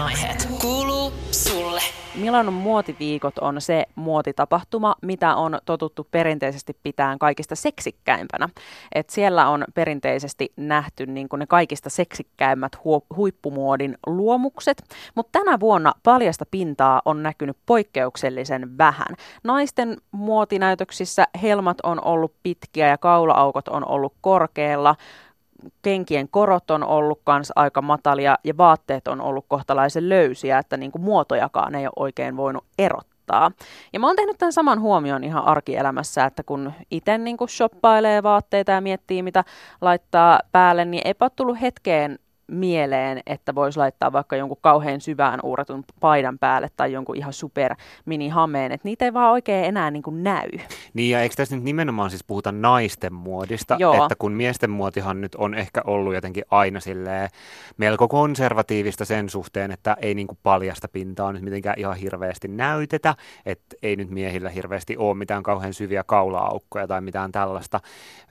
puheenaiheet kuuluu sulle. Milanon muotiviikot on se muotitapahtuma, mitä on totuttu perinteisesti pitään kaikista seksikkäimpänä. Et siellä on perinteisesti nähty niin ne kaikista seksikkäimmät hu- huippumuodin luomukset, mutta tänä vuonna paljasta pintaa on näkynyt poikkeuksellisen vähän. Naisten muotinäytöksissä helmat on ollut pitkiä ja kaulaaukot on ollut korkealla kenkien korot on ollut kans aika matalia ja vaatteet on ollut kohtalaisen löysiä, että niin kuin muotojakaan ei ole oikein voinut erottaa. Ja mä oon tehnyt tämän saman huomion ihan arkielämässä, että kun itse niin shoppailee vaatteita ja miettii mitä laittaa päälle, niin eipä tullut hetkeen mieleen, että voisi laittaa vaikka jonkun kauhean syvään uuratun paidan päälle tai jonkun ihan super mini hameen, että niitä ei vaan oikein enää niin kuin näy. Niin ja eikö tässä nyt nimenomaan siis puhuta naisten muodista, Joo. että kun miesten muotihan nyt on ehkä ollut jotenkin aina silleen melko konservatiivista sen suhteen, että ei niin kuin paljasta pintaa nyt mitenkään ihan hirveästi näytetä, että ei nyt miehillä hirveästi ole mitään kauhean syviä kaula-aukkoja tai mitään tällaista,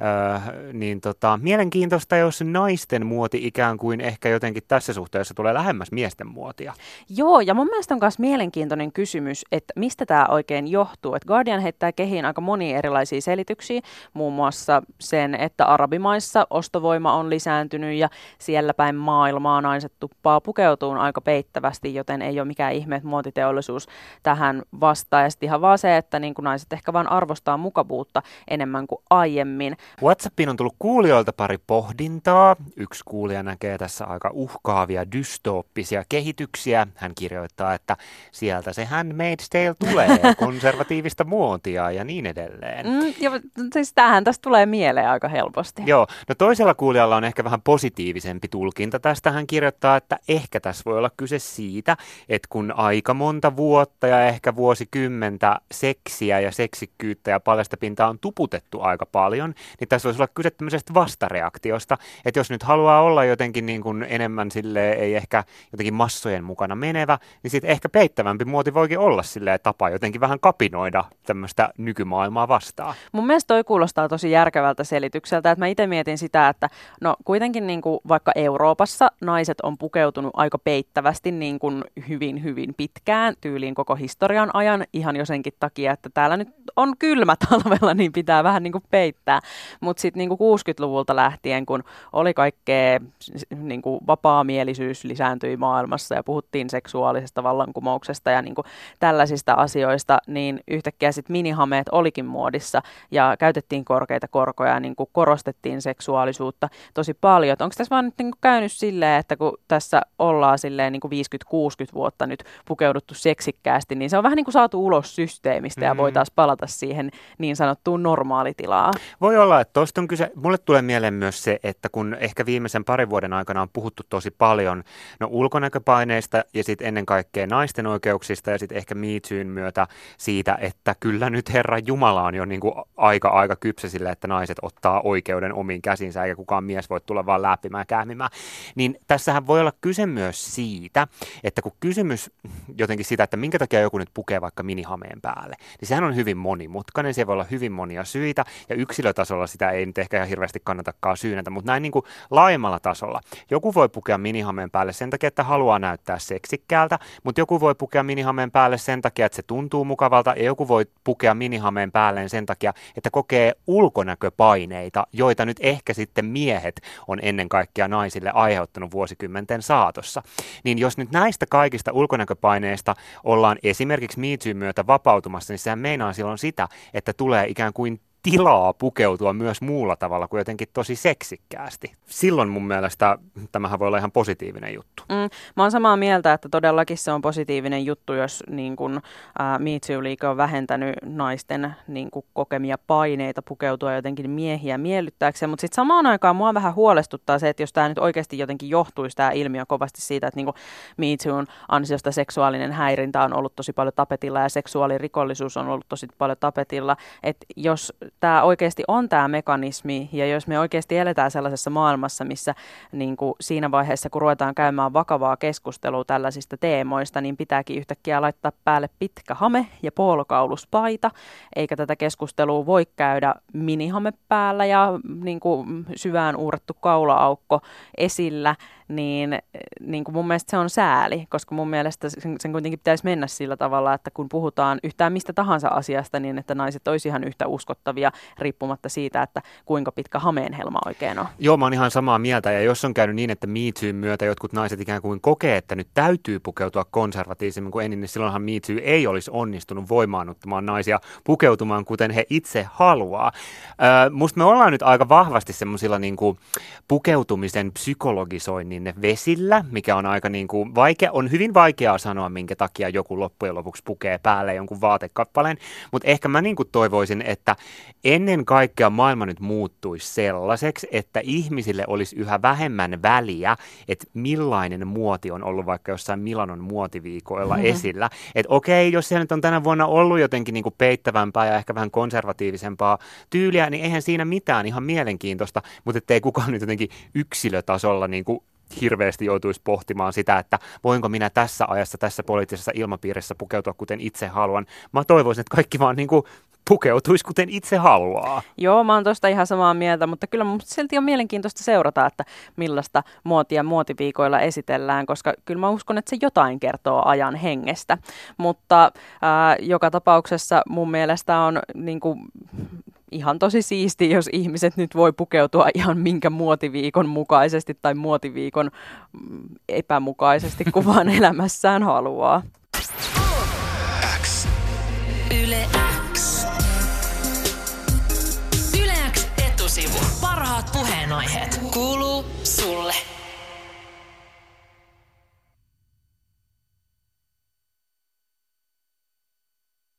öö, niin tota, mielenkiintoista, jos naisten muoti ikään kuin ehkä jotenkin tässä suhteessa tulee lähemmäs miesten muotia. Joo, ja mun mielestä on myös mielenkiintoinen kysymys, että mistä tämä oikein johtuu. Että Guardian heittää kehiin aika monia erilaisia selityksiä, muun muassa sen, että arabimaissa ostovoima on lisääntynyt ja siellä päin maailmaa naiset tuppaa pukeutuun aika peittävästi, joten ei ole mikään ihme, että muotiteollisuus tähän vastaa. Ja sitten ihan vaan se, että niin naiset ehkä vaan arvostaa mukavuutta enemmän kuin aiemmin. WhatsAppiin on tullut kuulijoilta pari pohdintaa. Yksi kuulija näkee tässä aika uhkaavia dystooppisia kehityksiä. Hän kirjoittaa, että sieltä se Handmaid's Tale tulee, konservatiivista muotia ja niin edelleen. Mm, ja siis tämähän tästä tulee mieleen aika helposti. Joo, no toisella kuulijalla on ehkä vähän positiivisempi tulkinta tästä. Hän kirjoittaa, että ehkä tässä voi olla kyse siitä, että kun aika monta vuotta ja ehkä vuosikymmentä seksiä ja seksikkyyttä ja paljasta pintaa on tuputettu aika paljon, niin tässä voisi olla kyse tämmöisestä vastareaktiosta, että jos nyt haluaa olla jotenkin niin kuin enemmän sille ei ehkä jotenkin massojen mukana menevä, niin sitten ehkä peittävämpi muoti voikin olla sille tapa jotenkin vähän kapinoida tämmöistä nykymaailmaa vastaan. Mun mielestä toi kuulostaa tosi järkevältä selitykseltä, että mä itse mietin sitä, että no kuitenkin niin kuin vaikka Euroopassa naiset on pukeutunut aika peittävästi niin kuin hyvin hyvin pitkään tyyliin koko historian ajan ihan jo senkin takia, että täällä nyt on kylmä talvella, niin pitää vähän niin kuin peittää. Mutta sitten niin 60-luvulta lähtien, kun oli kaikkea niin kuin vapaamielisyys lisääntyi maailmassa ja puhuttiin seksuaalisesta vallankumouksesta ja niin kuin tällaisista asioista, niin yhtäkkiä sitten minihameet olikin muodissa ja käytettiin korkeita korkoja ja niin kuin korostettiin seksuaalisuutta tosi paljon. Onko tässä vaan nyt niin kuin käynyt silleen, että kun tässä ollaan silleen niin kuin 50-60 vuotta nyt pukeuduttu seksikkäästi, niin se on vähän niin kuin saatu ulos systeemistä ja mm. voitaisiin palata siihen niin sanottuun normaalitilaan. Voi olla, että tuosta on kyse. Mulle tulee mieleen myös se, että kun ehkä viimeisen parin vuoden aikana on puhuttu tosi paljon. No, ulkonäköpaineista ja sitten ennen kaikkea naisten oikeuksista ja sitten ehkä MeToon myötä siitä, että kyllä nyt Herra Jumala on jo niin kuin aika aika kypsä sille, että naiset ottaa oikeuden omiin käsinsä eikä kukaan mies voi tulla vaan läppimään ja kähmimään. Niin tässähän voi olla kyse myös siitä, että kun kysymys jotenkin sitä, että minkä takia joku nyt pukee vaikka minihameen päälle, niin sehän on hyvin monimutkainen, siellä voi olla hyvin monia syitä ja yksilötasolla sitä ei nyt ehkä ihan hirveästi kannatakaan syynätä, mutta näin niin kuin laajemmalla tasolla. Joku voi pukea minihameen päälle sen takia, että haluaa näyttää seksikkäältä, mutta joku voi pukea minihameen päälle sen takia, että se tuntuu mukavalta, ja joku voi pukea minihameen päälleen sen takia, että kokee ulkonäköpaineita, joita nyt ehkä sitten miehet on ennen kaikkea naisille aiheuttanut vuosikymmenten saatossa. Niin jos nyt näistä kaikista ulkonäköpaineista ollaan esimerkiksi MeToo myötä vapautumassa, niin sehän meinaa silloin sitä, että tulee ikään kuin tilaa pukeutua myös muulla tavalla kuin jotenkin tosi seksikkäästi. Silloin mun mielestä tämähän voi olla ihan positiivinen juttu. Mm, mä oon samaa mieltä, että todellakin se on positiivinen juttu, jos niin kun, ää, Me Too-liike on vähentänyt naisten niin kun, kokemia paineita pukeutua jotenkin miehiä miellyttääkseen, mutta sitten samaan aikaan mua vähän huolestuttaa se, että jos tämä nyt oikeasti jotenkin johtuisi tämä ilmiö kovasti siitä, että niin Me Toon ansiosta seksuaalinen häirintä on ollut tosi paljon tapetilla ja seksuaalirikollisuus on ollut tosi paljon tapetilla, että jos tämä oikeasti on tämä mekanismi, ja jos me oikeasti eletään sellaisessa maailmassa, missä niin kuin siinä vaiheessa, kun ruvetaan käymään vakavaa keskustelua tällaisista teemoista, niin pitääkin yhtäkkiä laittaa päälle pitkä hame ja puolokauluspaita, eikä tätä keskustelua voi käydä minihame päällä ja niin kuin syvään uurrettu kaulaaukko esillä, niin, niin kuin mun mielestä se on sääli, koska mun mielestä sen, sen kuitenkin pitäisi mennä sillä tavalla, että kun puhutaan yhtään mistä tahansa asiasta, niin että naiset olisi ihan yhtä uskottavia riippumatta siitä, että kuinka pitkä hameenhelma oikein on. Joo, mä oon ihan samaa mieltä ja jos on käynyt niin, että Me Too myötä jotkut naiset ikään kuin kokee, että nyt täytyy pukeutua konservatiivisemmin kuin ennen, niin silloinhan Me Too ei olisi onnistunut voimaannuttamaan naisia pukeutumaan kuten he itse haluaa. Äh, musta me ollaan nyt aika vahvasti semmoisilla niin pukeutumisen psykologisoinnin vesillä, mikä on aika niin kuin vaikea, on hyvin vaikeaa sanoa, minkä takia joku loppujen lopuksi pukee päälle jonkun vaatekappaleen, mutta ehkä mä niin kuin toivoisin, että ennen kaikkea maailma nyt muuttuisi sellaiseksi, että ihmisille olisi yhä vähemmän väliä, että millainen muoti on ollut vaikka jossain Milanon muotiviikoilla mm-hmm. esillä. Että okei, jos se nyt on tänä vuonna ollut jotenkin niin kuin peittävämpää ja ehkä vähän konservatiivisempaa tyyliä, niin eihän siinä mitään ihan mielenkiintoista, mutta ettei kukaan nyt jotenkin yksilötasolla niin kuin hirveästi joutuisi pohtimaan sitä, että voinko minä tässä ajassa, tässä poliittisessa ilmapiirissä pukeutua kuten itse haluan. Mä toivoisin, että kaikki vaan niin kuin pukeutuisi kuten itse haluaa. Joo, mä oon tosta ihan samaa mieltä, mutta kyllä mun silti on mielenkiintoista seurata, että millaista muotia muotiviikoilla esitellään, koska kyllä mä uskon, että se jotain kertoo ajan hengestä. Mutta ää, joka tapauksessa mun mielestä on niin kuin, ihan tosi siisti, jos ihmiset nyt voi pukeutua ihan minkä muotiviikon mukaisesti tai muotiviikon mm, epämukaisesti, kun vaan elämässään haluaa. Puheenaiheet. Kuuluu sulle.